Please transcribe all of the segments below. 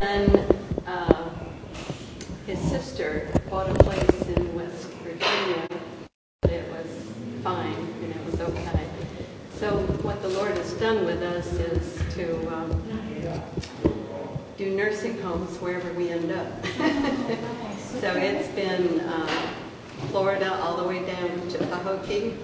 And uh, his sister bought a place in West Virginia. It was fine, and it was okay. So what the Lord has done with us is to um, do nursing homes wherever we end up. so it's been uh, Florida all the way down to Pahokee,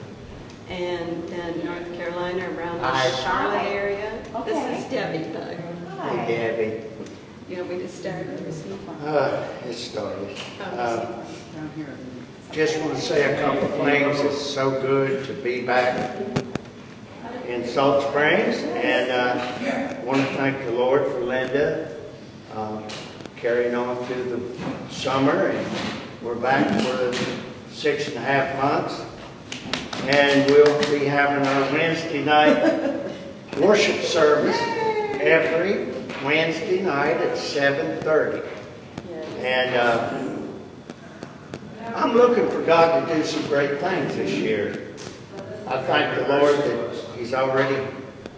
and then North Carolina around the Charlotte area. Okay. This is Debbie Doug. Hey, Debbie. You want me to start or receive? Uh, it started. Uh, Down here. Just want to say a couple of things. It's so good to be back in Salt Springs, and uh, want to thank the Lord for Linda uh, carrying on through the summer, and we're back for six and a half months, and we'll be having our Wednesday night worship service every Wednesday night at 7:30. And uh, I'm looking for God to do some great things this year. I thank the Lord that He's already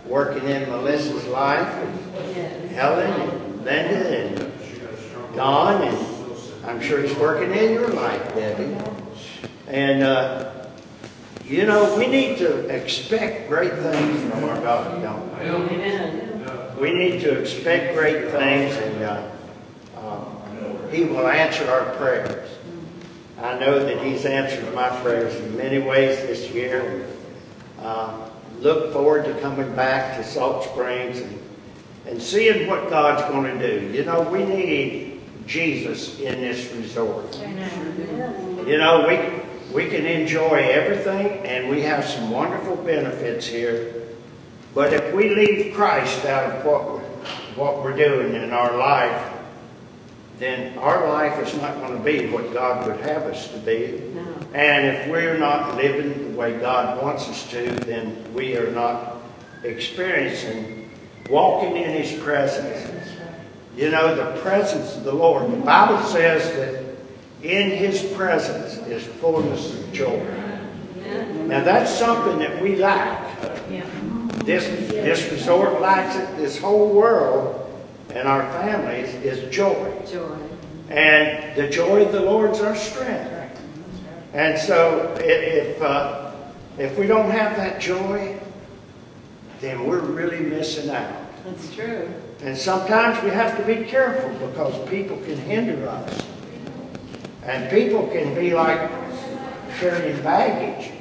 working in Melissa's life, and Helen, and Linda, and Don, and I'm sure He's working in your life, Debbie. And, uh, you know, we need to expect great things from our God, don't we? Amen. We need to expect great things, and uh, uh, He will answer our prayers. I know that He's answered my prayers in many ways this year. Uh, look forward to coming back to Salt Springs and, and seeing what God's going to do. You know, we need Jesus in this resort. You know, we we can enjoy everything, and we have some wonderful benefits here. But if we leave Christ out of what we're, what we're doing in our life, then our life is not going to be what God would have us to be. No. And if we're not living the way God wants us to, then we are not experiencing walking in His presence. You know, the presence of the Lord. The Bible says that in His presence is fullness of joy. Now that's something that we lack. This, this resort lacks it. This whole world and our families is joy. Joy. And the joy of the Lord's our strength. And so if, uh, if we don't have that joy, then we're really missing out. That's true. And sometimes we have to be careful because people can hinder us. And people can be like carrying baggage.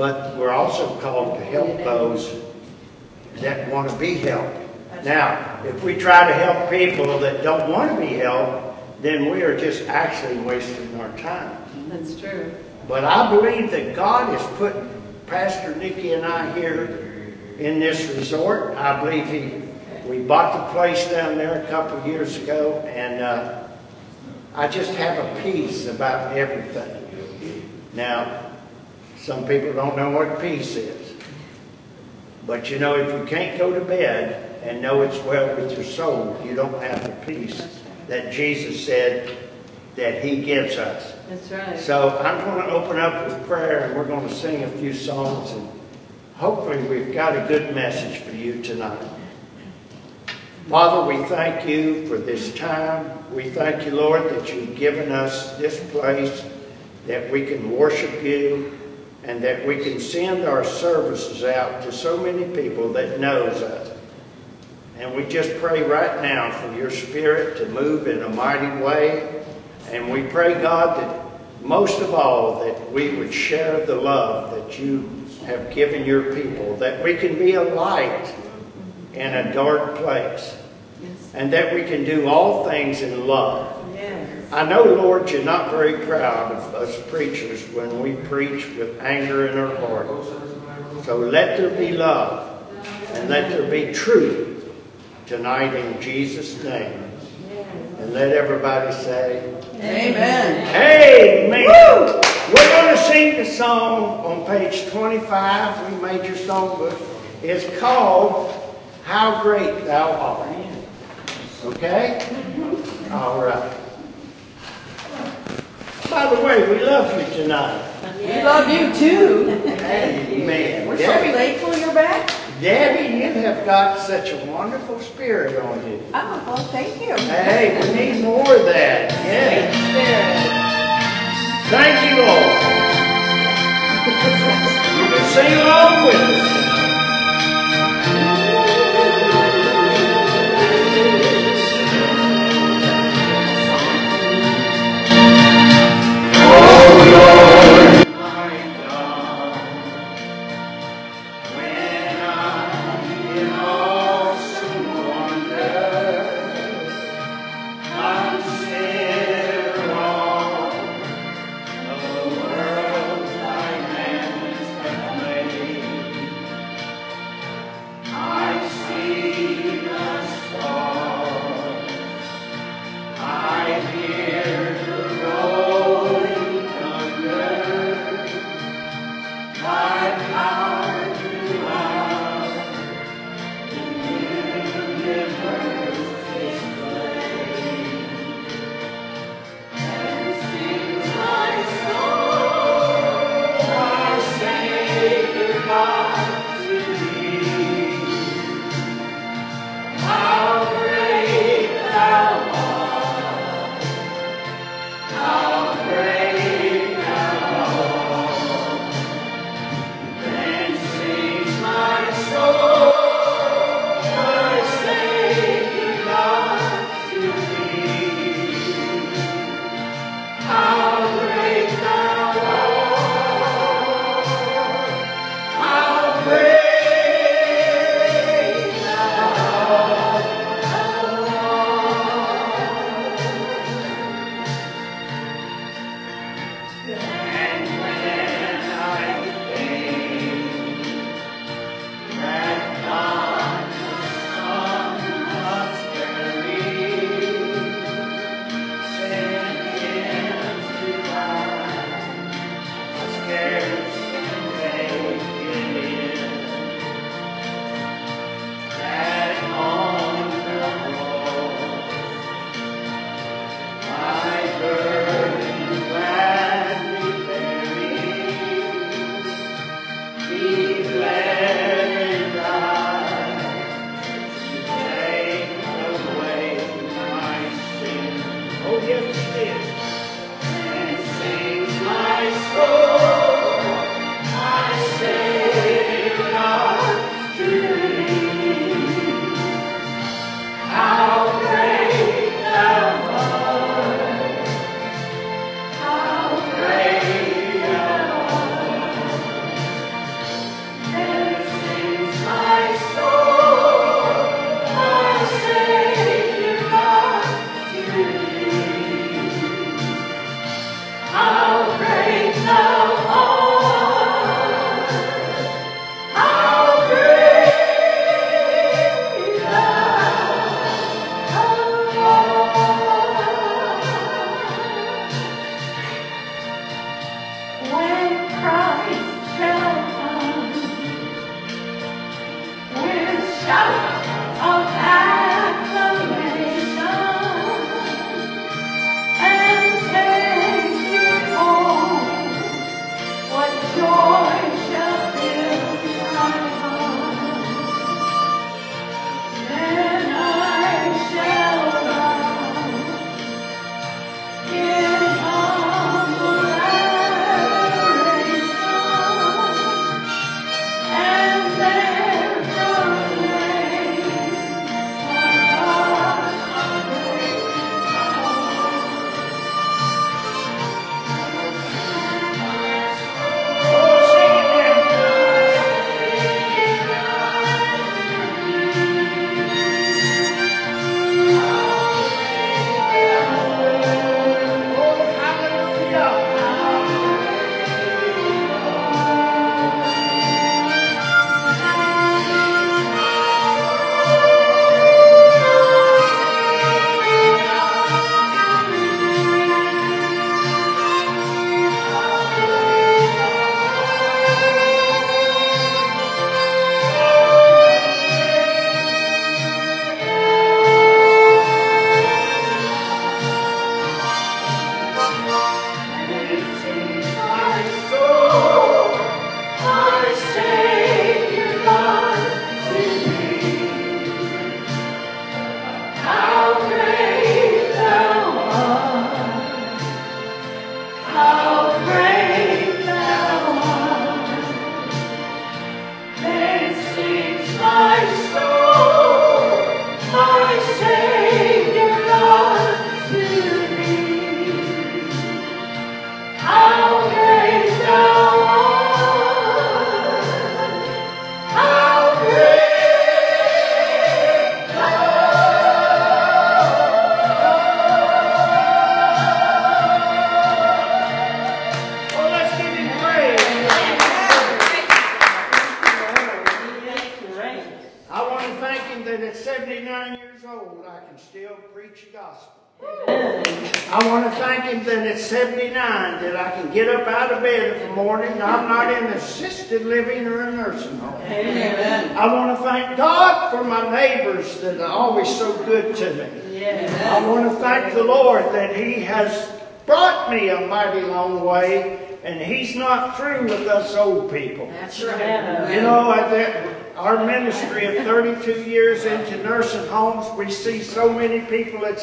But we're also called to help those that want to be helped. Now, if we try to help people that don't want to be helped, then we are just actually wasting our time. That's true. But I believe that God has put Pastor Nikki and I here in this resort. I believe he, we bought the place down there a couple of years ago, and uh, I just have a peace about everything. Now, some people don't know what peace is. But you know, if you can't go to bed and know it's well with your soul, you don't have the peace that Jesus said that he gives us. That's right. So I'm going to open up with prayer and we're going to sing a few songs and hopefully we've got a good message for you tonight. Father, we thank you for this time. We thank you, Lord, that you've given us this place that we can worship you and that we can send our services out to so many people that knows us. And we just pray right now for your spirit to move in a mighty way. And we pray, God, that most of all, that we would share the love that you have given your people, that we can be a light in a dark place, and that we can do all things in love. I know, Lord, you're not very proud of us preachers when we preach with anger in our heart. So let there be love and let there be truth tonight in Jesus' name. And let everybody say, Amen. Amen. We're going to sing the song on page 25. We made your songbook. It's called How Great Thou Art. Okay? All right. By the way, we love you tonight. We love you too. Amen. We're so grateful you're back. Debbie, you have got such a wonderful spirit on you. Oh, well, thank you. Hey, we need more of that. Yeah. Thank you, Lord. You can sing along with us.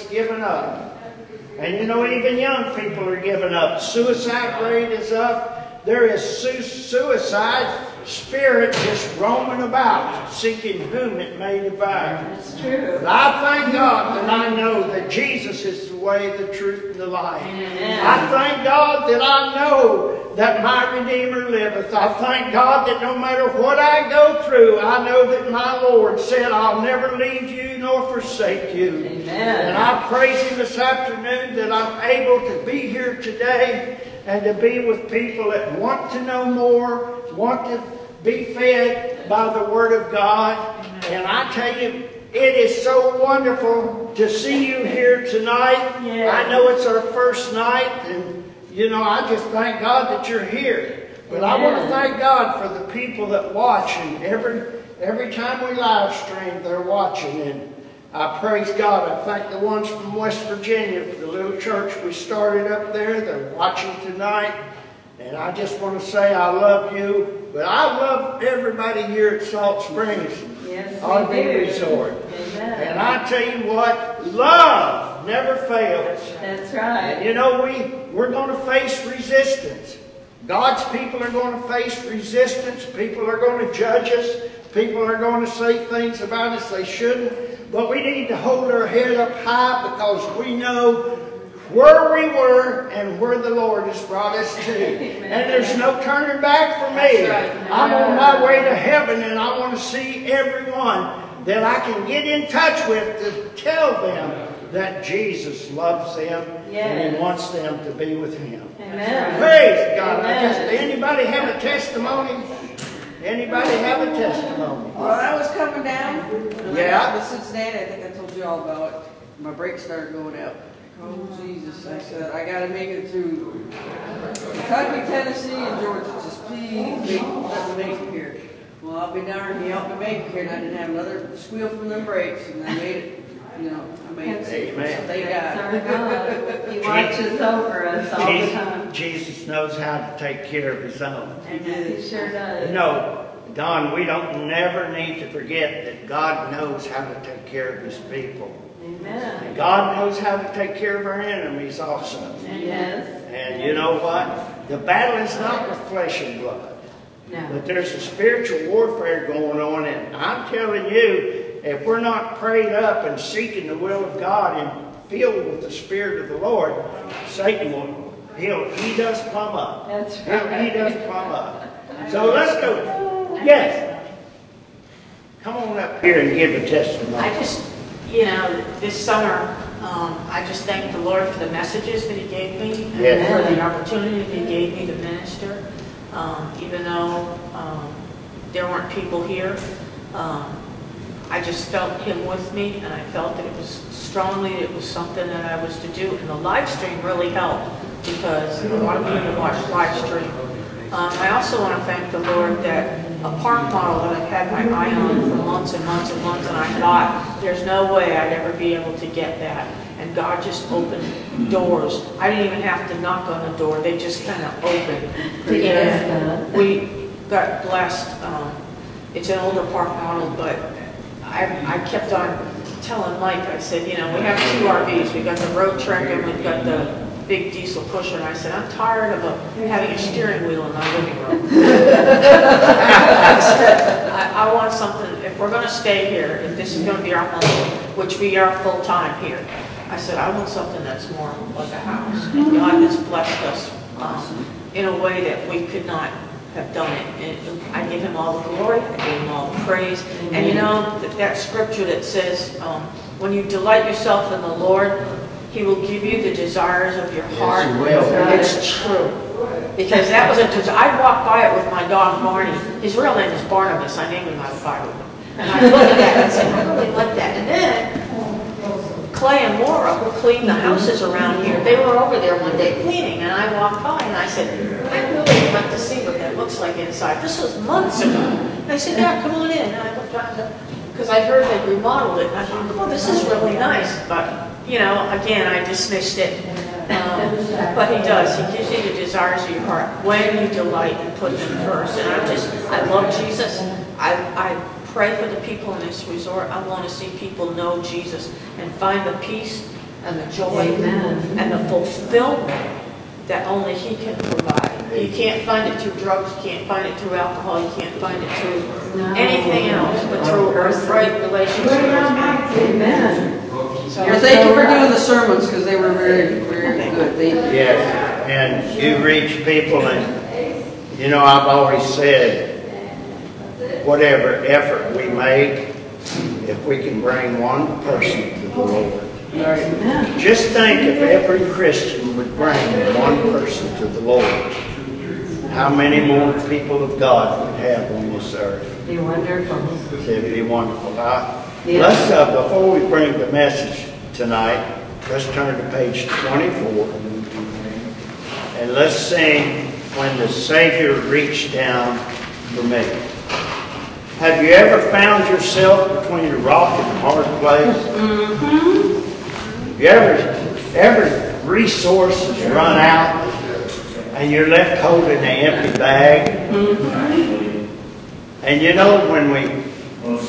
Given up. And you know, even young people are giving up. Suicide rate is up. There is su- suicide spirit just roaming about, seeking whom it may devour. That's true. But I thank God that I know that Jesus is the way, the truth, and the life. I thank God that I know that my Redeemer liveth. I thank God that no matter what I go through, I know that my Lord said, I'll never leave you nor forsake you. Amen. And I praise Him this afternoon that I'm able to be here today and to be with people that want to know more, want to be fed by the Word of God. And I tell you, it is so wonderful to see you here tonight. Yeah. I know it's our first night, and you know, I just thank God that you're here. But I want to thank God for the people that watch, and every every time we live stream, they're watching. And I praise God. I thank the ones from West Virginia, for the little church we started up there. They're watching tonight. And I just want to say I love you. But I love everybody here at Salt Springs Yes, RV. Resort. Amen. And I tell you what, love never fails. That's right. You know, we, we're going to face resistance. God's people are going to face resistance. People are going to judge us. People are going to say things about us they shouldn't. But we need to hold our head up high because we know where we were and where the Lord has brought us to. And there's no turning back for me. Right. I'm on my way to heaven and I want to see everyone that I can get in touch with to tell them that Jesus loves them and He wants them to be with Him. Amen. Praise God. I Amen. just, anybody have a testimony? Anybody have a testimony? Well, I was coming down. and Yeah. got to Cincinnati, I think I told you all about it. My brakes started going out. Oh, Jesus, I said, I gotta make it through Kentucky, Tennessee, and Georgia. Just please make, let me make it here. Well, I'll be darned, he helped me make it here, and I didn't have another squeal from the brakes, and I made it, you know, I made it. Amen. So Thank That's God. God. He watches over us all the time. Jesus, Jesus knows how to take care of His own. Amen. He sure does. No, Don, we don't never need to forget that God knows how to take care of His people. Amen. God knows how to take care of our enemies also. Yes. And you know what? The battle is not with flesh and blood. No. But there's a spiritual warfare going on, and I'm telling you, if we're not prayed up and seeking the will of God and filled with the Spirit of the Lord, Satan will, he'll, he does plumb up. That's He'll- He right. does plumb up. So let's go. Yes. Come on up here and give a testimony. just, you know, this summer, um, I just thank the Lord for the messages that He gave me and for the opportunity that He gave me to minister. Um, even though um, there weren't people here, um, I just felt Him with me, and I felt that it was strongly it was something that I was to do. And the live stream really helped because a lot of people watch live stream. Um, I also want to thank the Lord that a park model that I've had my eye on for months and months and months, and I thought, there's no way I'd ever be able to get that. And God just opened doors. I didn't even have to knock on the door, they just kind of opened. And we got blessed. Um, It's an older park model, but I, I kept on telling Mike, I said, you know, we have two RVs. We got the road trek and we've got the big diesel pusher. And I said, I'm tired of a- having a steering wheel in my living room. I said, I, I want something, if we're gonna stay here, if this is gonna be our home, which we are full-time here, I said, I want something that's more like a house. And God has blessed us, um, in a way that we could not have done it. And I give him all the glory, I give him all the praise. And you know, that, that scripture that says, um, when you delight yourself in the Lord, he will give you the desires of your heart. he will. It's true. Because that was a, des- I walked by it with my dog Barney. His real name is Barnabas. I named him out of And I looked at that and said, I really like that. And then Clay and Laura, who clean the houses around here, they were over there one day cleaning, and I walked by and I said, I really want to see what that looks like inside. This was months ago. And I said, yeah, come on in. And I looked around, because I heard they remodeled it, and I thought, oh, this is really nice. But, you know, again, I dismissed it. Um, But he does, he gives you the desires of your heart when you delight and put him first. And I just, I love Jesus. I, I pray for the people in this resort. I want to see people know Jesus and find the peace and the joy Amen. and the fulfillment that only he can provide. You can't find it through drugs, you can't find it through alcohol, you can't find it through No. anything else, but through a right relationship with him. Amen. So- Well, thank you for doing the sermons, because they were very, very good. They, Yes, and you reach people and, you know, I've always said, whatever effort we make, if we can bring one person to the Lord. Amen. Just think if every Christian would bring one person to the Lord, how many more people of God would have on this earth? Be wonderful. It'd be wonderful. Now, Yeah. Let's, uh, before we bring the message tonight, let's turn to page 24. And let's sing When the Savior Reached Down for Me. Have you ever found yourself between a rock and a hard place? You ever, ever resources run out and you're left holding an empty bag? And you know, when we,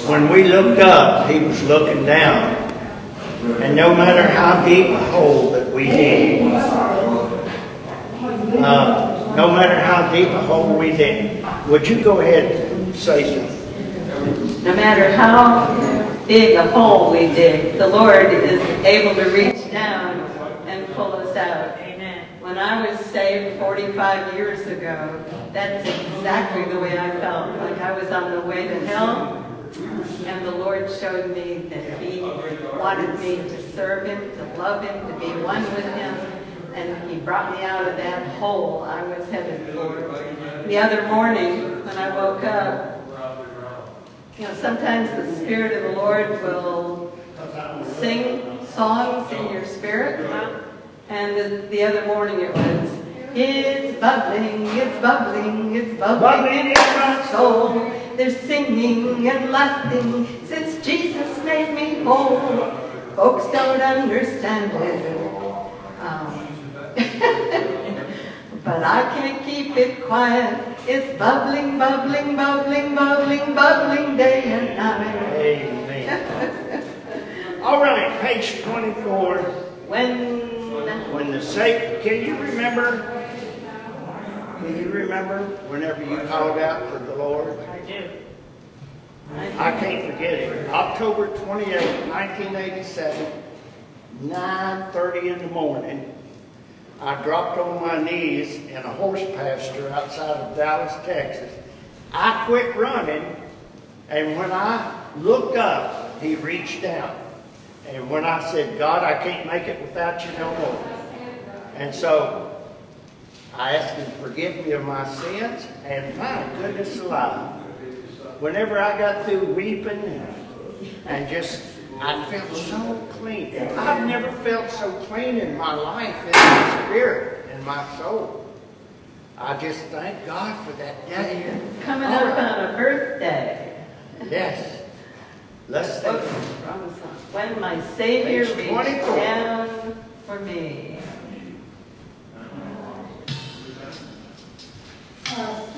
when we looked up, he was looking down. And no matter how deep a hole that we dig, uh, no matter how deep a hole we dig, would you go ahead and say something? No matter how big a hole we dig, the Lord is able to reach down and pull us out. Amen. When I was saved 45 years ago, that's exactly the way I felt. Like I was on the way to hell, and the Lord showed me that He wanted me to serve Him, to love Him, to be one with Him, and He brought me out of that hole I was headed for. The other morning, when I woke up, you know, sometimes the Spirit of the Lord will sing songs in your spirit. And the, the other morning it was, it's bubbling, it's bubbling, it's bubbling in my soul. There's singing and laughing since Jesus made me whole. Folks don't understand it. Um, but I can't keep it quiet. It's bubbling, bubbling, bubbling, bubbling, bubbling day and night. Amen. All right, page 24. When When the Savior, can you remember? Can you remember whenever you called out for the Lord? I do. I can't forget it. October 28, 1987, 9.30 in the morning, I dropped on my knees in a horse pasture outside of Dallas, Texas. I quit running, and when I looked up, he reached out. And when I said, God, I can't make it without you no more. And so I asked him to forgive me of my sins, and my goodness alive. Whenever I got through weeping and, and just, I felt so clean. I've never felt so clean in my life, in my spirit, in my soul. I just thank God for that day. coming up on a birthday. Yes. Let's think. When my Savior Page reached down for me. Oh,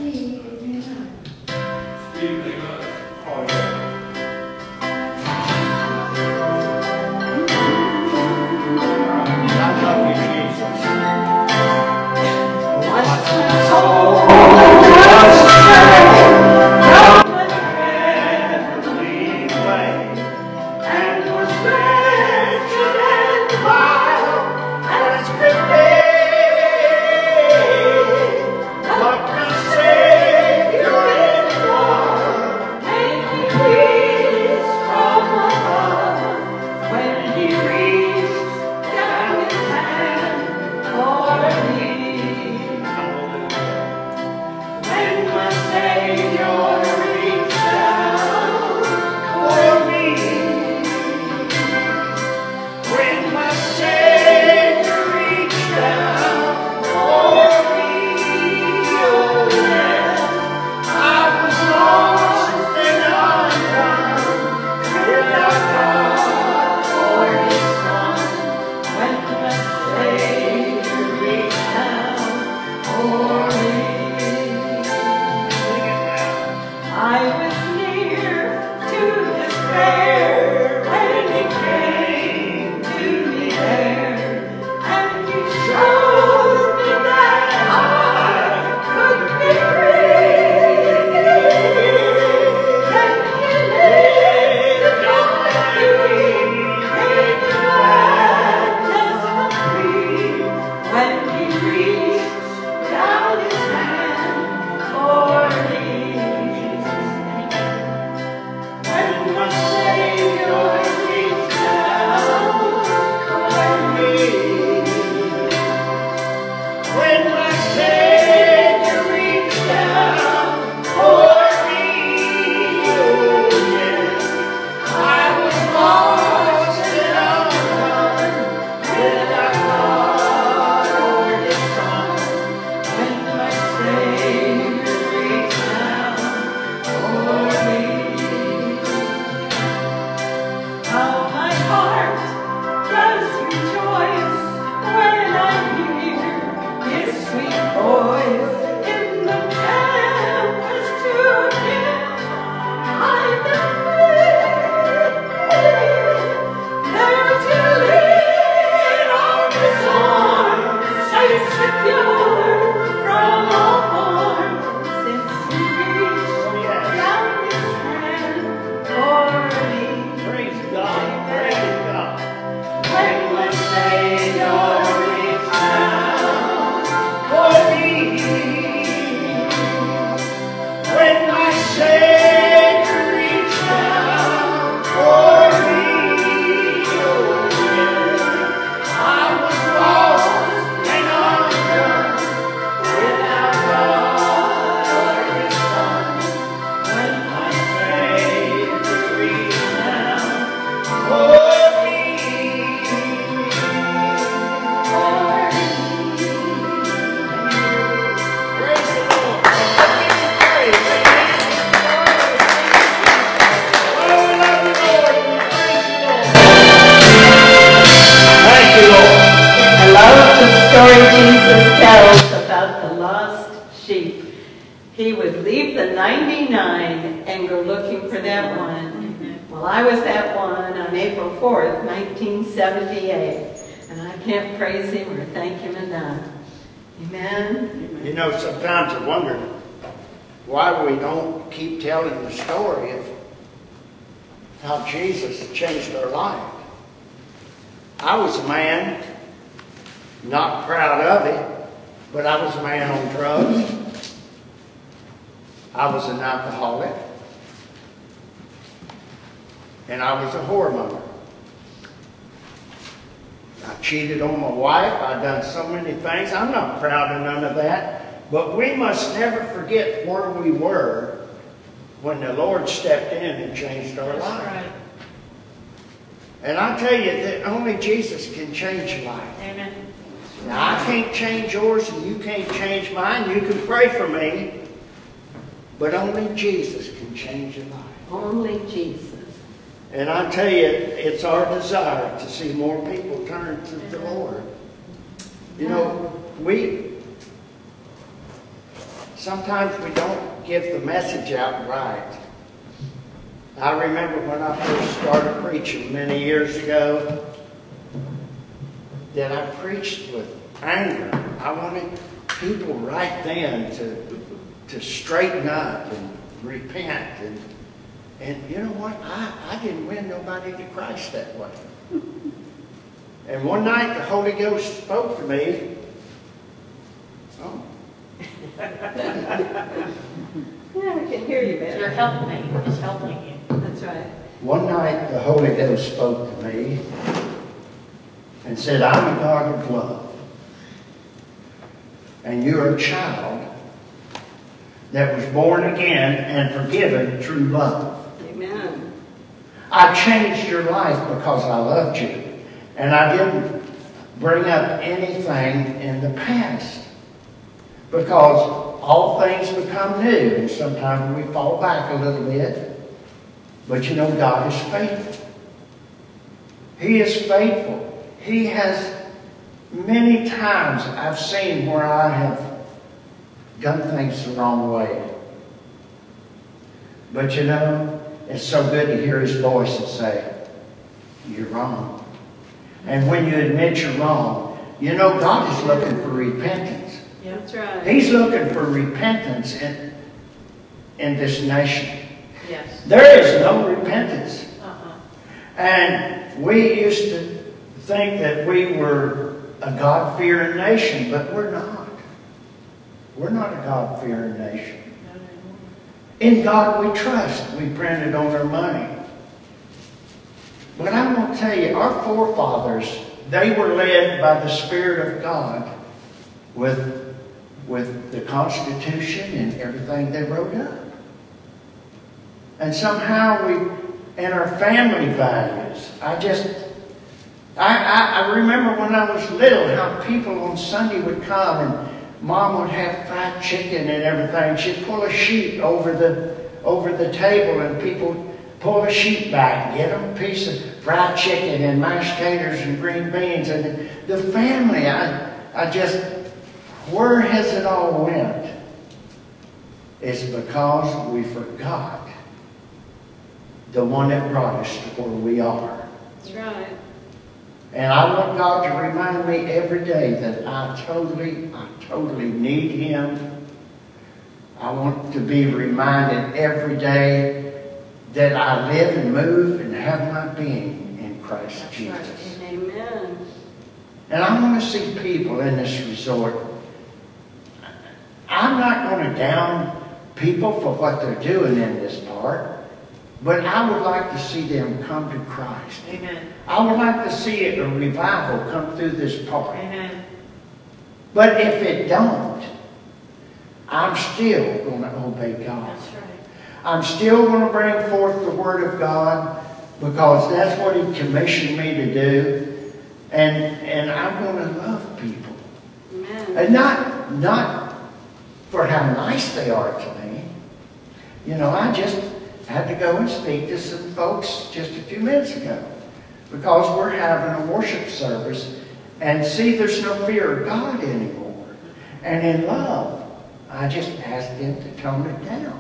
Sometimes I wonder why we don't keep telling the story of how Jesus changed our life. I was a man, not proud of it, but I was a man on drugs. I was an alcoholic. And I was a whoremonger. I cheated on my wife. I've done so many things. I'm not proud of none of that. But we must never forget where we were when the Lord stepped in and changed our That's life. right. And I tell you that only Jesus can change your life. Amen. Now, I can't change yours and you can't change mine. You can pray for me. But only Jesus can change your life. Only Jesus. And I tell you, it's our desire to see more people turn to the Lord. You know, we, sometimes we don't give the message out right. I remember when I first started preaching many years ago, that I preached with anger. I wanted people right then to, to straighten up and repent and and you know what? I, I didn't win nobody to Christ that way. And one night the Holy Ghost spoke to me. Oh, Yeah, we can hear you better. You're better. helping, he's helping you. That's right. one night the Holy Ghost spoke to me and said, I'm a God of love. And you're a child that was born again and forgiven through love. Amen. I changed your life because I loved you. And I didn't bring up anything in the past. Because all things become new. And sometimes we fall back a little bit. But you know, God is faithful. He is faithful. He has many times I've seen where I have done things the wrong way. But you know, it's so good to hear his voice and say, you're wrong. And when you admit you're wrong, you know God is looking for repentance. Yeah. That's right. He's looking for repentance in, in this nation. Yes. There is no repentance. Uh-uh. And we used to think that we were a God-fearing nation, but we're not. We're not a God-fearing nation. In God we trust. We printed on our money. But I'm going to tell you, our forefathers, they were led by the Spirit of God with, with the Constitution and everything they wrote up. And somehow we, and our family values, I just, I, I, I remember when I was little how people on Sunday would come and mom would have fried chicken and everything. She'd pull a sheet over the, over the table and people pull a sheet back and get them a piece of fried chicken and mashed taters and green beans. And the family, I, I just, where has it all went? It's because we forgot the one that brought us to where we are. That's right. And I want God to remind me every day that I totally, I totally need Him. I want to be reminded every day that I live and move and have my being in Christ That's Jesus. right. Amen. And I want to see people in this resort. I'm not going to down people for what they're doing in this part, but I would like to see them come to Christ. Amen. I would like to see a revival come through this park. Amen. But if it don't, I'm still going to obey God. That's right. I'm still going to bring forth the Word of God because that's what He commissioned me to do. And, and I'm going to love people. Amen. And not, not for how nice they are to me. You know, I just had to go and speak to some folks just a few minutes ago because we're having a worship service and see there's no fear of God anymore. And in love, I just asked them to tone it down.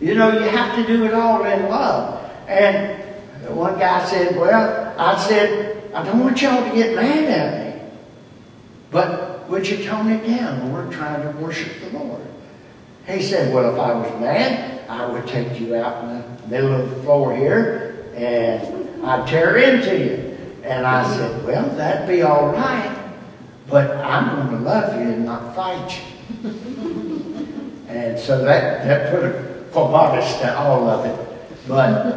You know, you have to do it all in love. And one guy said, well, I said, I don't want y'all to get mad at me. But would you tone it down? We're trying to worship the Lord. He said, well, if I was mad, I would take you out in the middle of the floor here and I'd tear into you. And I said, well, that'd be all right, but I'm going to love you and not fight you. and so that, that put a kibosh to all of it. But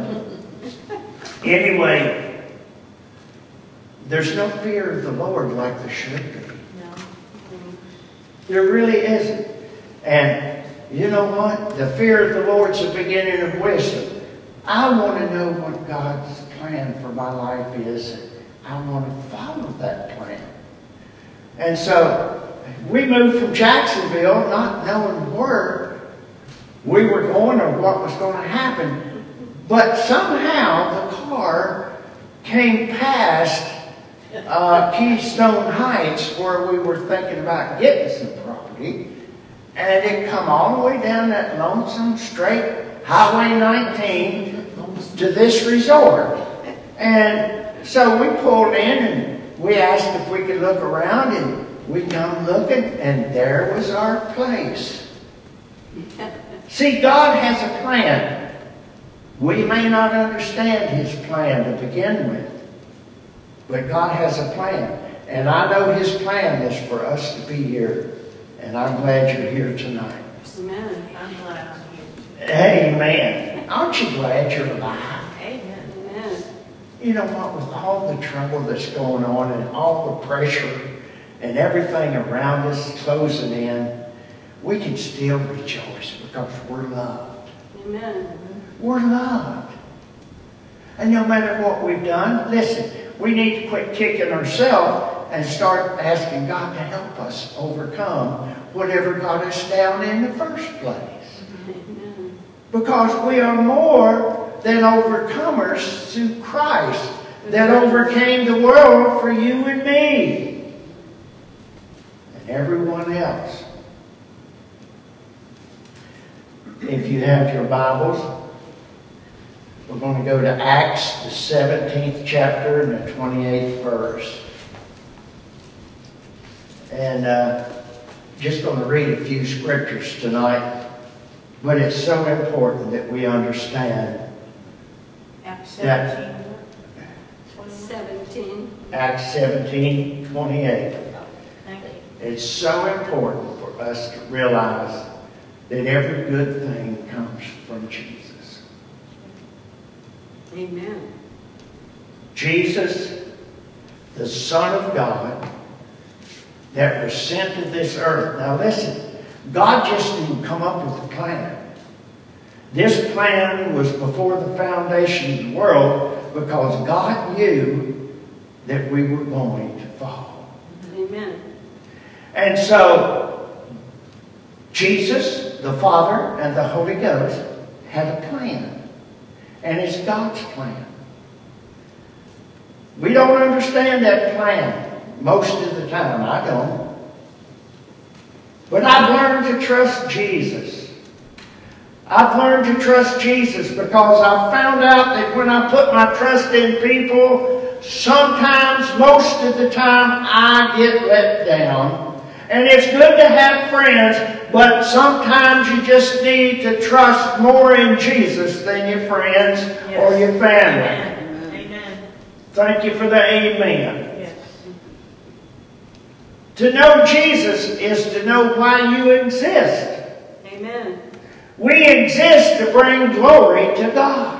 anyway, there's no fear of the Lord like there should be. There really isn't. And you know what? The fear of the Lord's the beginning of wisdom. I want to know what God's plan for my life is. I want to follow that plan. And so we moved from Jacksonville not knowing where we were going or what was going to happen. But somehow the car came past uh, Keystone Heights where we were thinking about getting some property. And it come all the way down that lonesome straight Highway 19 to this resort. And so we pulled in and we asked if we could look around and we come looking and there was our place. See, God has a plan. We may not understand His plan to begin with, but God has a plan. And I know His plan is for us to be here. And I'm glad you're here tonight. Amen. I'm glad I'm here. Amen. Aren't you glad you're alive? Amen. Amen. You know what? With all the trouble that's going on and all the pressure and everything around us closing in, we can still rejoice because we're loved. Amen. We're loved. And no matter what we've done, listen, we need to quit kicking ourselves and start asking God to help us overcome whatever got us down in the first place. Because we are more than overcomers through Christ that overcame the world for you and me and everyone else. If you have your Bibles, we're going to go to Acts, the 17th chapter and the 28th verse. And uh, just going to read a few scriptures tonight. But it's so important that we understand Acts 17. 21. 17. Acts 17, 28. Thank you. It's so important for us to realize that every good thing comes from Jesus. Amen. Jesus, the Son of God, that was sent to this earth. Now listen, God just didn't come up with a plan. This plan was before the foundation of the world because God knew that we were going to fall. Amen. And so, Jesus, the Father, and the Holy Ghost had a plan. And it's God's plan. We don't understand that plan most of the time. I don't. But I've learned to trust Jesus. I've learned to trust Jesus because I've found out that when I put my trust in people, sometimes, most of the time, I get let down. And it's good to have friends, but sometimes you just need to trust more in Jesus than your friends or your family. Amen. Amen. Thank you for the amen. Yes. To know Jesus is to know why you exist. Amen. We exist to bring glory to God.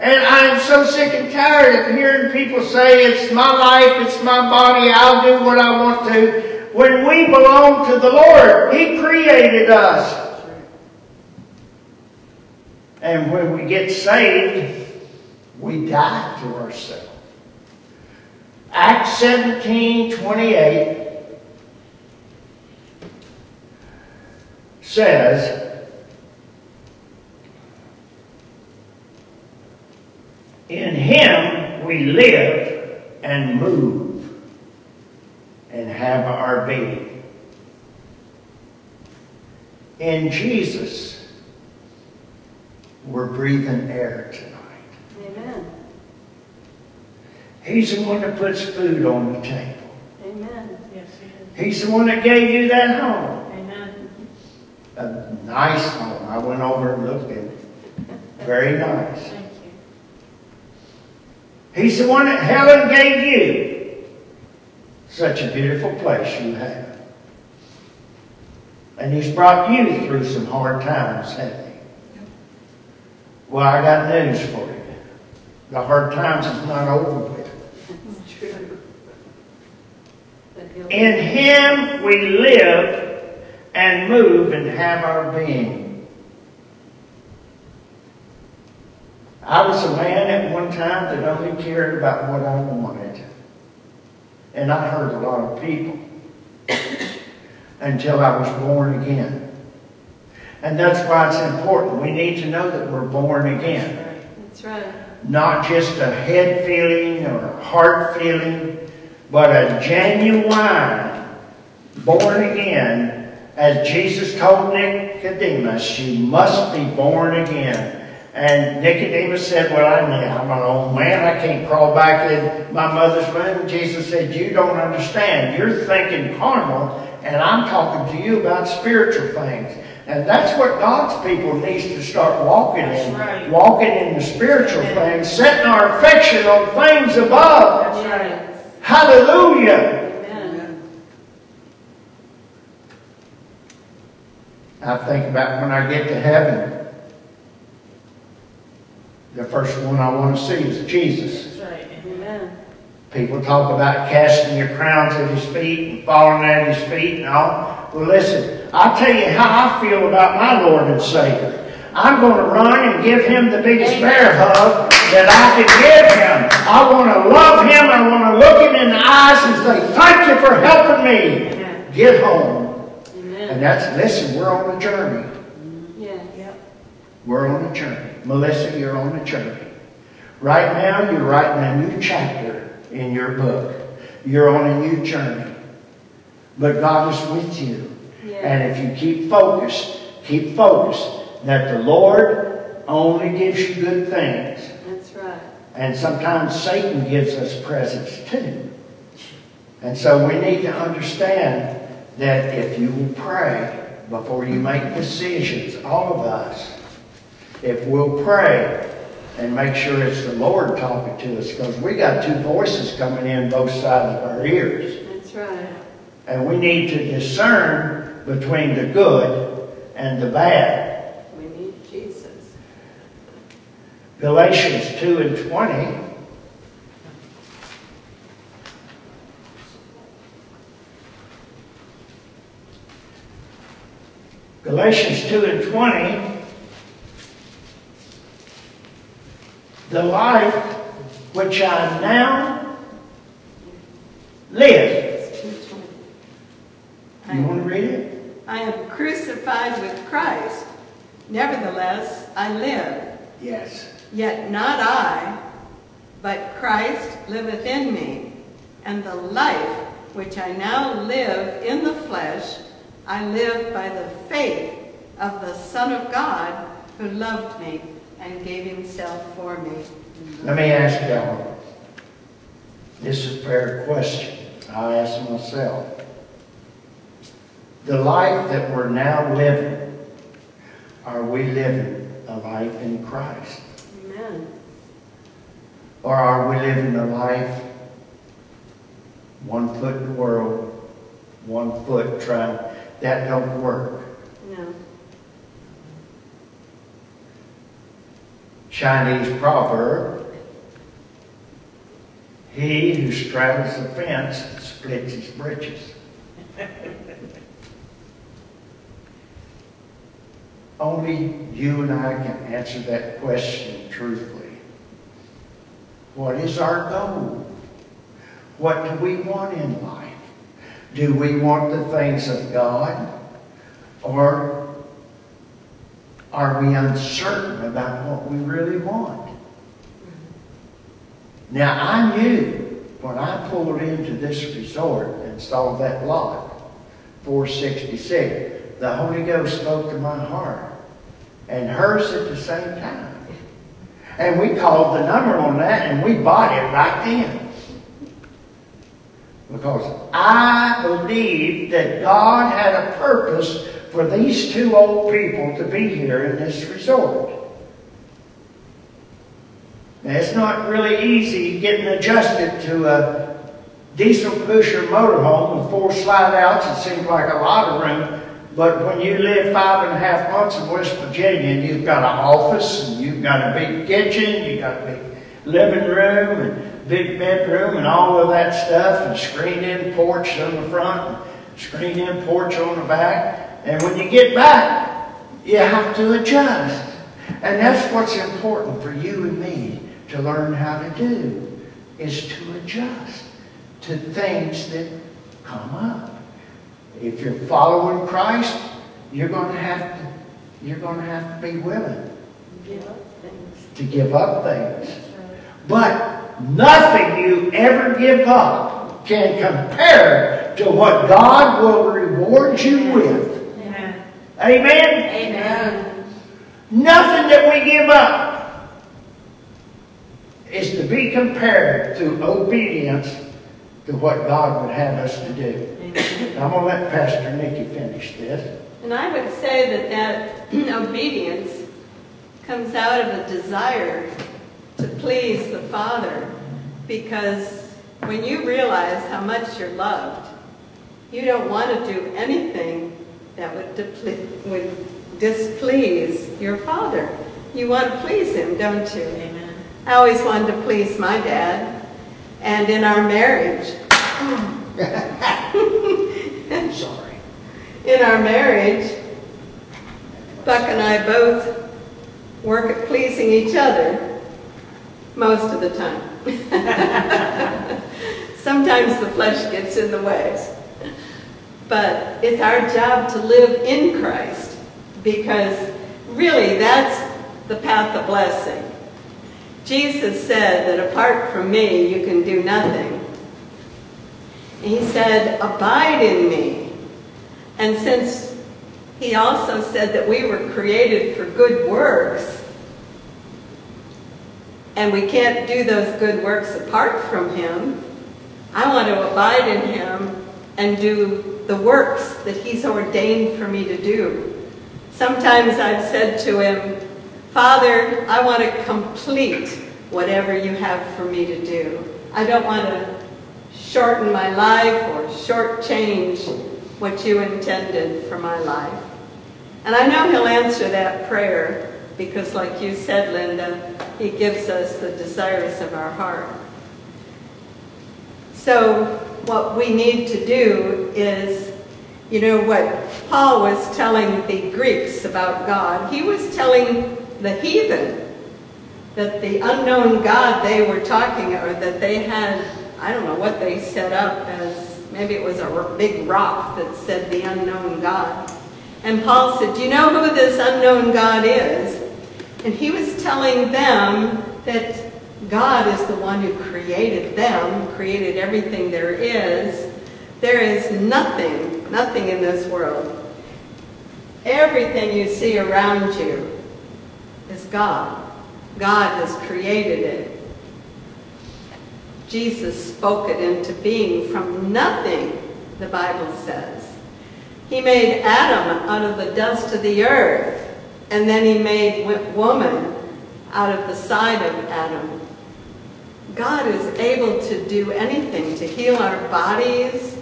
And I'm so sick and tired of hearing people say, it's my life, it's my body, I'll do what I want to. When we belong to the Lord, He created us. And when we get saved, we die to ourselves. Acts 17 28 says, In him we live and move and have our being. in Jesus, we're breathing air tonight. Amen. He's the one that puts food on the table. Amen. Yes, he is. He's the one that gave you that home. Amen. A nice home. I went over and looked at it. Very nice. He's the one that Helen gave you. Such a beautiful place you have. And he's brought you through some hard times, hasn't he? Well, I got news for you. The hard times is not over with. It's true. But he'll- In him we live and move and have our being. I was a man at one time that only cared about what I wanted. And I hurt a lot of people until I was born again. And that's why it's important. We need to know that we're born again That's right. not just a head feeling or a heart feeling, but a genuine born again. As Jesus told Nicodemus, you must be born again. And Nicodemus said, well, I know, I'm an old man. I can't crawl back in my mother's womb. Jesus said, you don't understand. You're thinking carnal, and I'm talking to you about spiritual things. And that's what God's people needs to start walking in. Right. Walking in the spiritual things, setting our affection on things above. That's right. Hallelujah. Amen. Amen. I think about when I get to heaven. The first one I want to see is Jesus. That's right. Amen. People talk about casting your crowns at his feet and falling at his feet and all. Well, listen, I'll tell you how I feel about my Lord and Savior. I'm going to run and give him the biggest bear hug that I can give him. I want to love him. I want to look him in the eyes and say, thank you for helping me get home. And that's, listen, we're on a journey. Yes. Yep. We're on a journey. Melissa, you're on a journey. Right now, you're writing a new chapter in your book. You're on a new journey. But God is with you. And if you keep focused, keep focused that the Lord only gives you good things. That's right. And sometimes Satan gives us presents too. And so we need to understand that if you will pray before you make decisions, all of us, if we'll pray and make sure it's the Lord talking to us, because we got two voices coming in both sides of our ears. That's right. And we need to discern between the good and the bad. We need Jesus. Galatians 2 and 20. Galatians 2 and 20. The life which I now live. You want to read it? I am crucified with Christ. Nevertheless, I live. Yes. Yet not I, but Christ liveth in me. And the life which I now live in the flesh, I live by the faith of the Son of God who loved me and gave himself for me. Let me ask y'all. This is a fair question. I ask myself. The life that we're now living, are we living a life in Christ? Amen. Or are we living a life one foot in the world, one foot trying? That don't work. No. Chinese proverb, he who straddles the fence splits his britches. Only you and I can answer that question truthfully. What is our goal? What do we want in life? Do we want the things of God? Or are we uncertain about what we really want? Now, I knew when I pulled into this resort and saw that lot, 466, the Holy Ghost spoke to my heart, and hers at the same time. And we called the number on that, and we bought it right then. Because I believe that God had a purpose for these two old people to be here in this resort. Now, it's not really easy getting adjusted to a diesel pusher motorhome with four slide outs. It seems like a lot of room. But when you live five and a half months in West Virginia and you've got an office and you've got a big kitchen, you've got a big living room and big bedroom and all of that stuff and screened-in porch on the front and screened-in porch on the back. And when you get back, you have to adjust. And that's what's important for you and me to learn how to do, is to adjust to things that come up. If you're following Christ, you're going to have to, you're going to have to be willing Give up things. to give up things. But nothing you ever give up can compare to what God will reward you with. Amen. Amen? Nothing that we give up is to be compared to obedience to what God would have us to do. I'm going to let Pastor Nikki finish this. And I would say that that obedience comes out of a desire to please the Father because when you realize how much you're loved, you don't want to do anything that would, would displease your Father. You want to please Him, don't you? Amen. I always wanted to please my dad, and in our marriage, Sorry. in our marriage, Buck and I both work at pleasing each other most of the time. Sometimes the flesh gets in the way. But it's our job to live in Christ because really that's the path of blessing. Jesus said that apart from me you can do nothing. He said, abide in me. And since he also said that we were created for good works, and we can't do those good works apart from him, I want to abide in him and do the works that he's ordained for me to do. Sometimes I've said to him, Father, I want to complete whatever you have for me to do. I don't want to shorten my life or shortchange what you intended for my life. And I know he'll answer that prayer because like you said, Linda, he gives us the desires of our heart. So what we need to do is, you know, what Paul was telling the Greeks about God, he was telling the heathen that the unknown God they were talking, or that they had, I don't know what they set up as, maybe it was a big rock that said the unknown God. And Paul said, do you know who this unknown God is? And he was telling them that God is the one who created them, created everything there is. There is nothing, nothing in this world. Everything you see around you is God. God has created it. Jesus spoke it into being from nothing, the Bible says. He made Adam out of the dust of the earth, and then he made woman out of the side of Adam. God is able to do anything, to heal our bodies.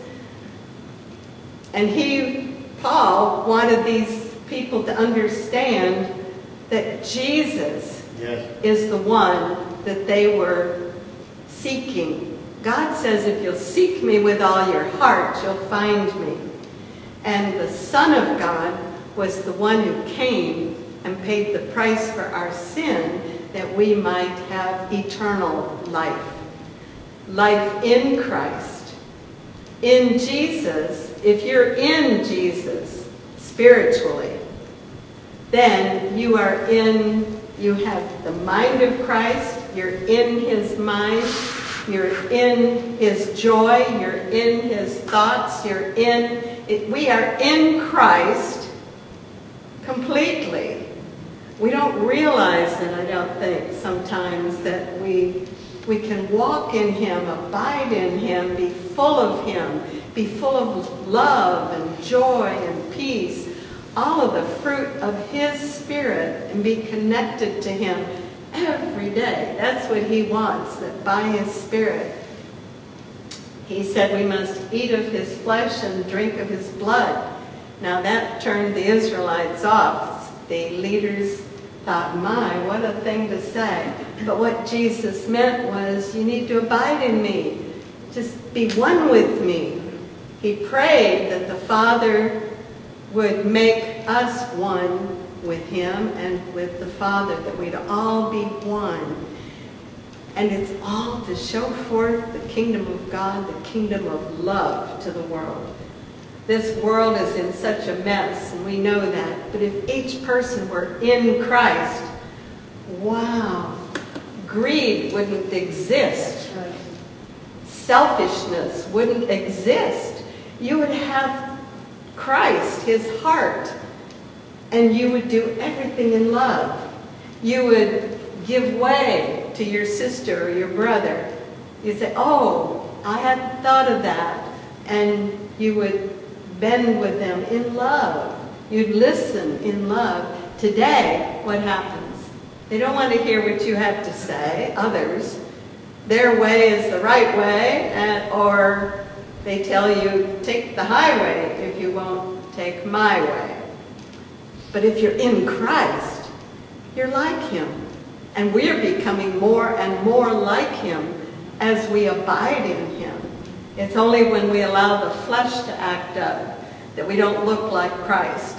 And he, Paul, wanted these people to understand that Jesus Yes. is the one that they were seeking. God says, if you'll seek me with all your heart, you'll find me. And the Son of God was the one who came and paid the price for our sin that we might have eternal life. Life in Christ. In Jesus, if you're in Jesus spiritually, then you are in, you have the mind of Christ, you're in his mind, you're in his joy, you're in his thoughts, you're in, it, we are in Christ, completely. We don't realize it, I don't think, sometimes that we, we can walk in Him, abide in Him, be full of Him, be full of love and joy and peace, all of the fruit of His Spirit, and be connected to Him every day. That's what He wants, that by His Spirit. He said we must eat of His flesh and drink of His blood. Now that turned the Israelites off. The leaders thought, my, what a thing to say. But what Jesus meant was, you need to abide in me. Just be one with me. He prayed that the Father would make us one with him and with the Father, that we'd all be one. And it's all to show forth the kingdom of God, the kingdom of love to the world. This world is in such a mess, and we know that. But if each person were in Christ, wow, greed wouldn't exist. Selfishness wouldn't exist. You would have Christ, his heart, and you would do everything in love. You would give way to your sister or your brother. You'd say, oh, I hadn't thought of that. And you would bend with them in love. You'd listen in love. Today, what happens? They don't want to hear what you have to say, others. Their way is the right way, and, or they tell you, take the highway if you won't take my way. But if you're in Christ, you're like him. And we're becoming more and more like him as we abide in him. It's only when we allow the flesh to act up that we don't look like Christ.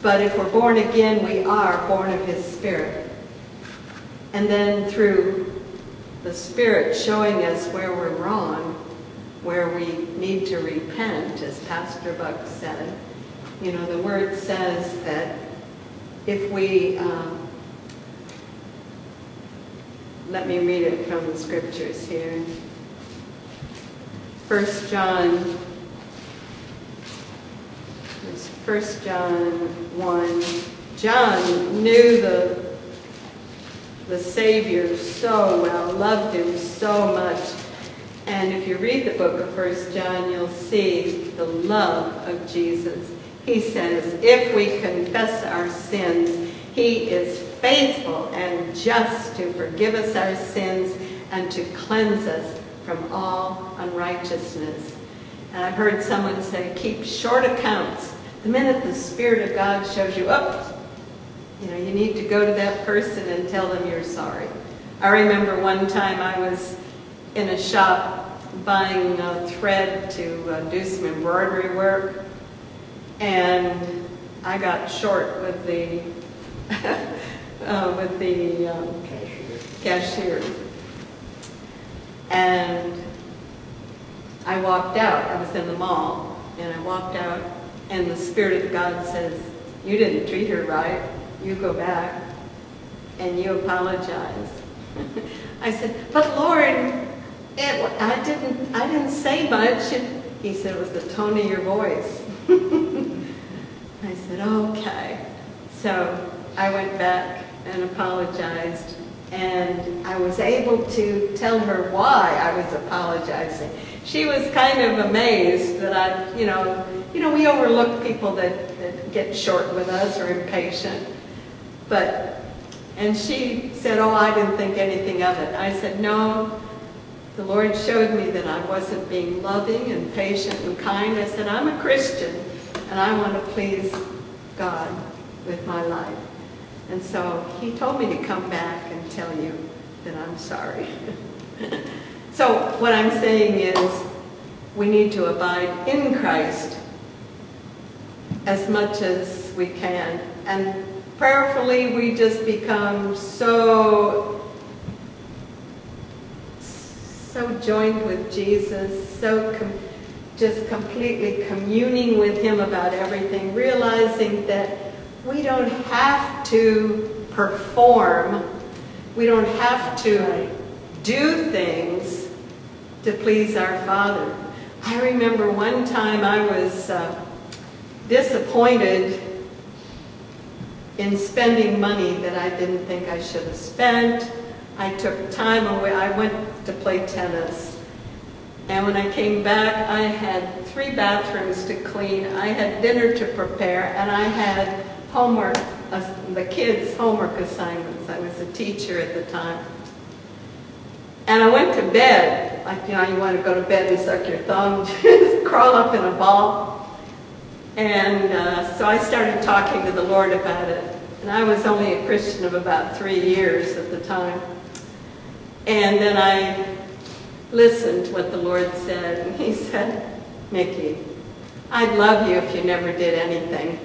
But if we're born again, we are born of his spirit. And then through the spirit showing us where we're wrong, where we need to repent, as Pastor Buck said, you know, the word says that if we, um, let me read it from the scriptures here. First John, First John 1. John knew the, the Savior so well, loved him so much. And if you read the book of First John, you'll see the love of Jesus. He says, if we confess our sins, he is faithful and just to forgive us our sins and to cleanse us from all unrighteousness. And I've heard someone say, keep short accounts. The minute the Spirit of God shows you up, you know, you need to go to that person and tell them you're sorry. I remember one time I was in a shop buying a thread to uh, do some embroidery work, and I got short with the uh, with the um, cashier. And I walked out. I was in the mall, and I walked out, and the Spirit of God says, "You didn't treat her right. You go back, and you apologize." I said, "But Lord." It, I didn't. I didn't say much. He said it was the tone of your voice. I said okay. So I went back and apologized, and I was able to tell her why I was apologizing. She was kind of amazed that I, you know, you know, we overlook people that, that get short with us or impatient, but. And she said, oh, I didn't think anything of it. I said, no, the Lord showed me that I wasn't being loving and patient and kind. I said, I'm a Christian and I want to please God with my life. And so he told me to come back tell you that I'm sorry. so what I'm saying is we need to abide in Christ as much as we can. And prayerfully we just become so so joined with Jesus, so com just completely communing with him about everything, realizing that we don't have to perform, we don't have to do things to please our Father. I remember one time I was uh, disappointed in spending money that I didn't think I should have spent. I took time away. I went to play tennis. And when I came back, I had three bathrooms to clean, I had dinner to prepare, and I had homework, the kids' homework assignments. I was a teacher at the time. And I went to bed, like, you know, you want to go to bed and suck your thumb, just crawl up in a ball. And uh, so I started talking to the Lord about it. And I was only a Christian of about three years at the time. And then I listened to what the Lord said. And he said, Mickey, I'd love you if you never did anything.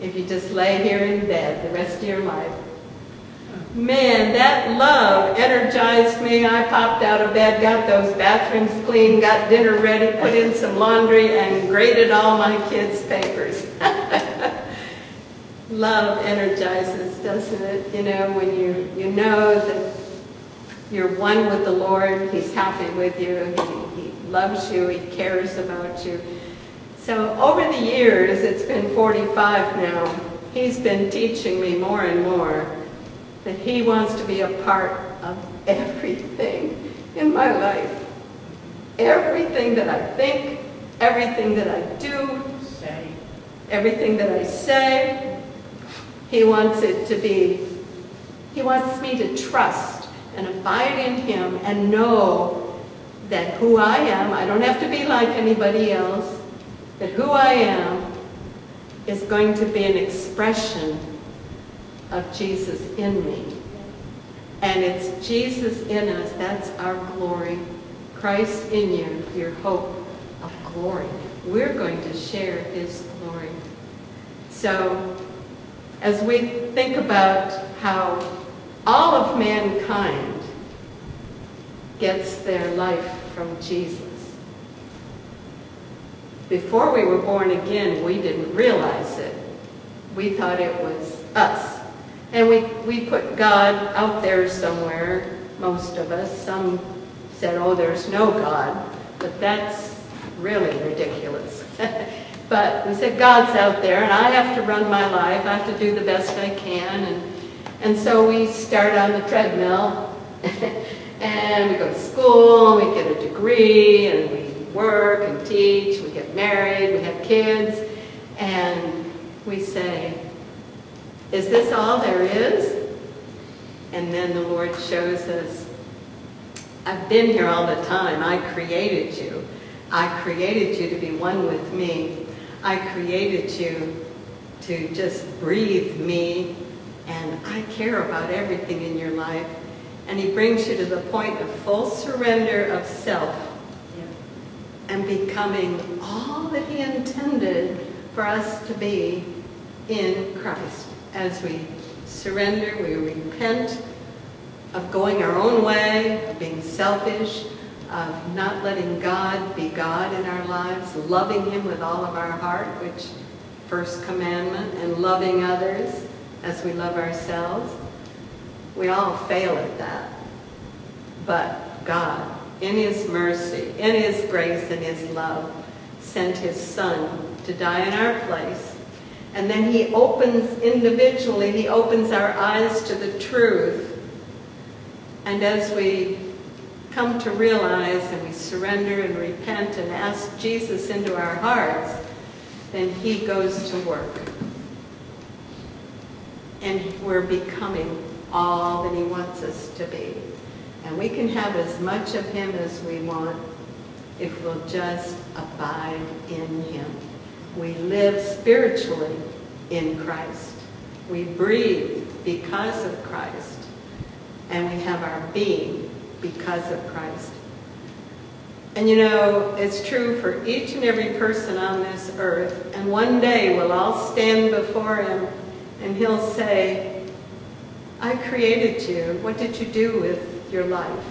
If you just lay here in bed the rest of your life. Man, that love energized me. I popped out of bed, got those bathrooms clean, got dinner ready, put in some laundry, and graded all my kids' papers. love energizes, doesn't it? You know, when you, you know that you're one with the Lord, He's happy with you, He, he loves you, He cares about you. So over the years, it's been 45 now, He's been teaching me more and more that He wants to be a part of everything in my life. Everything that I think, everything that I do, Say, everything that I say, He wants it to be, He wants me to trust and abide in Him and know that who I am, I don't have to be like anybody else, that who I am is going to be an expression of Jesus in me. And it's Jesus in us, that's our glory. Christ in you, your hope of glory. We're going to share his glory. So, as we think about how all of mankind gets their life from Jesus, before we were born again, we didn't realize it. We thought it was us. And we, we put God out there somewhere, most of us. Some said, oh, there's no God. But that's really ridiculous. but we said, God's out there, and I have to run my life. I have to do the best I can. And, and so we start on the treadmill, and we go to school, and we get a degree, and we work and teach, we get married, we have kids, and we say, is this all there is? And then the Lord shows us, I've been here all the time. I created you. I created you to be one with me. I created you to just breathe me, and I care about everything in your life. And he brings you to the point of full surrender of self and becoming all that he intended for us to be in Christ. As we surrender, we repent of going our own way, being selfish, of not letting God be God in our lives, loving him with all of our heart, which first commandment, and loving others as we love ourselves. We all fail at that. But God in his mercy, in his grace, and his love, sent his son to die in our place. And then he opens individually, he opens our eyes to the truth. And as we come to realize and we surrender and repent and ask Jesus into our hearts, then he goes to work. And we're becoming all that he wants us to be. And we can have as much of him as we want if we'll just abide in him. We live spiritually in Christ. We breathe because of Christ. And we have our being because of Christ. And you know, it's true for each and every person on this earth. And one day we'll all stand before him and he'll say, I created you. What did you do with your life?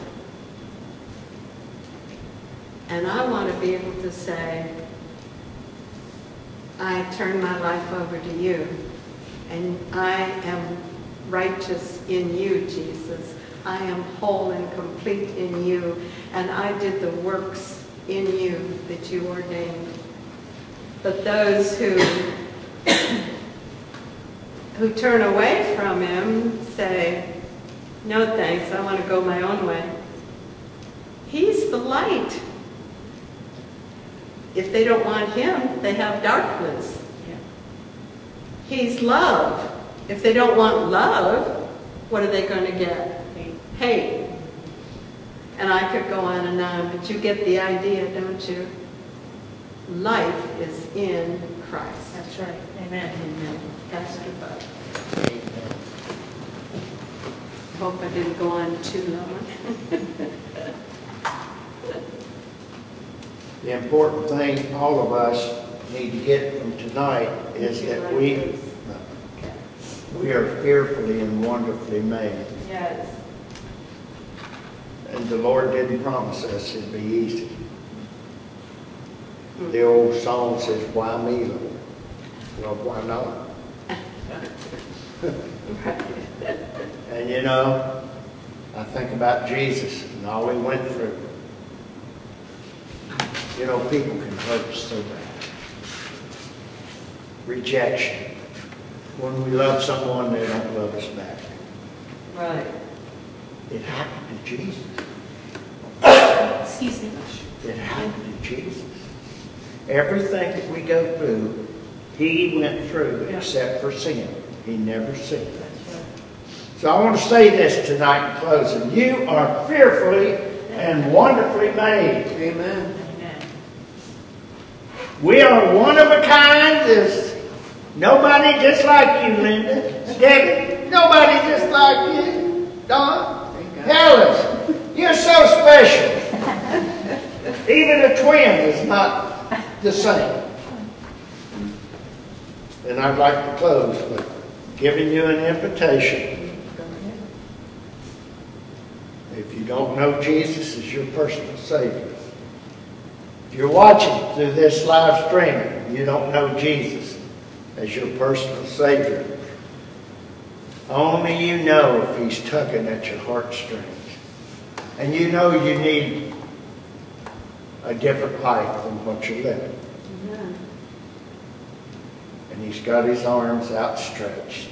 And I want to be able to say, I turn my life over to you. And I am righteous in you, Jesus. I am whole and complete in you. And I did the works in you that you ordained. But those who who turn away from him say, no thanks, I want to go my own way. He's the light. If they don't want him, they have darkness. He's love. If they don't want love, what are they going to get? Hate. And I could go on and on, but you get the idea, don't you? Life is in Christ. That's right, amen. Amen. Pastor Bud. Hope I didn't go on too long. The important thing all of us need to get from tonight is that we, we are fearfully and wonderfully made. Yes. And the Lord didn't promise us it'd be easy. Hmm. The old song says, why me, Lord? Well, why not? And you know, I think about Jesus and all he went through. You know, people can hurt us so bad. Rejection. When we love someone, they don't love us back. Right. It happened to Jesus. Excuse me. It happened to Jesus. Everything that we go through, he went through except for sin. He never sinned. So I want to say this tonight in closing. You are fearfully and wonderfully made. Amen. We are one of a kind. There's nobody just like you, Linda. Debbie, nobody just like you. Don, Helen, you're so special. Even a twin is not the same. And I'd like to close with giving you an invitation. If you don't know Jesus as your personal Savior, if you're watching through this live stream and you don't know Jesus as your personal Savior, only you know if He's tugging at your heartstrings. And you know you need a different life than what you're living. Amen. And He's got His arms outstretched,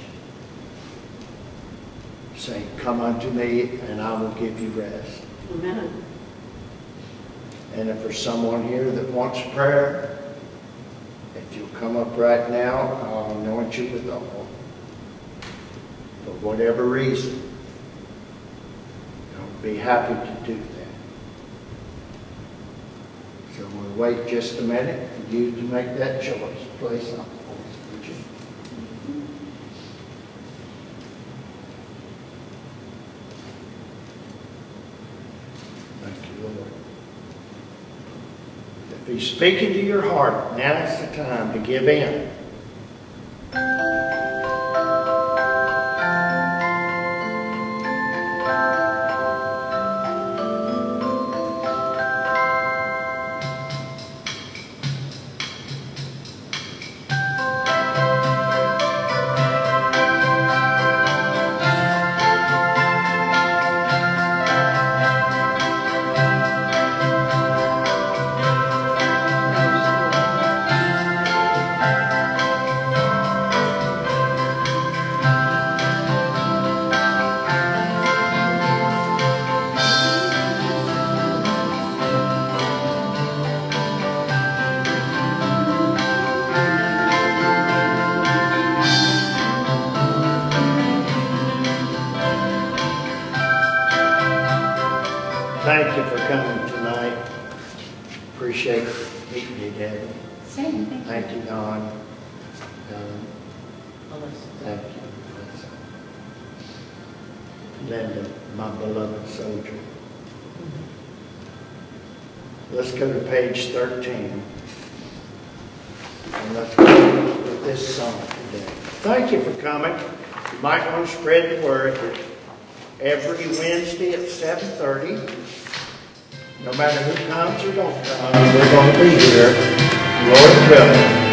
saying, Come unto me, and I will give you rest. Amen. And if there's someone here that wants prayer, if you'll come up right now, I'll anoint you with oil. For whatever reason, I'll be happy to do that. So we'll wait just a minute for you to make that choice. Play something for us, would you? Thank you, Lord. If he's speaking to your heart, now's the time to give in. Thank you for coming tonight. Appreciate meeting you, Debbie. Same, thank you. Thank you, Don. Thank you. Linda, my beloved soldier. Let's go to page 13. And let's go with this song today. Thank you for coming. You might want to spread the word that every Wednesday at 7:30, no matter who comes or don't come, we're going to be here, Lord willing.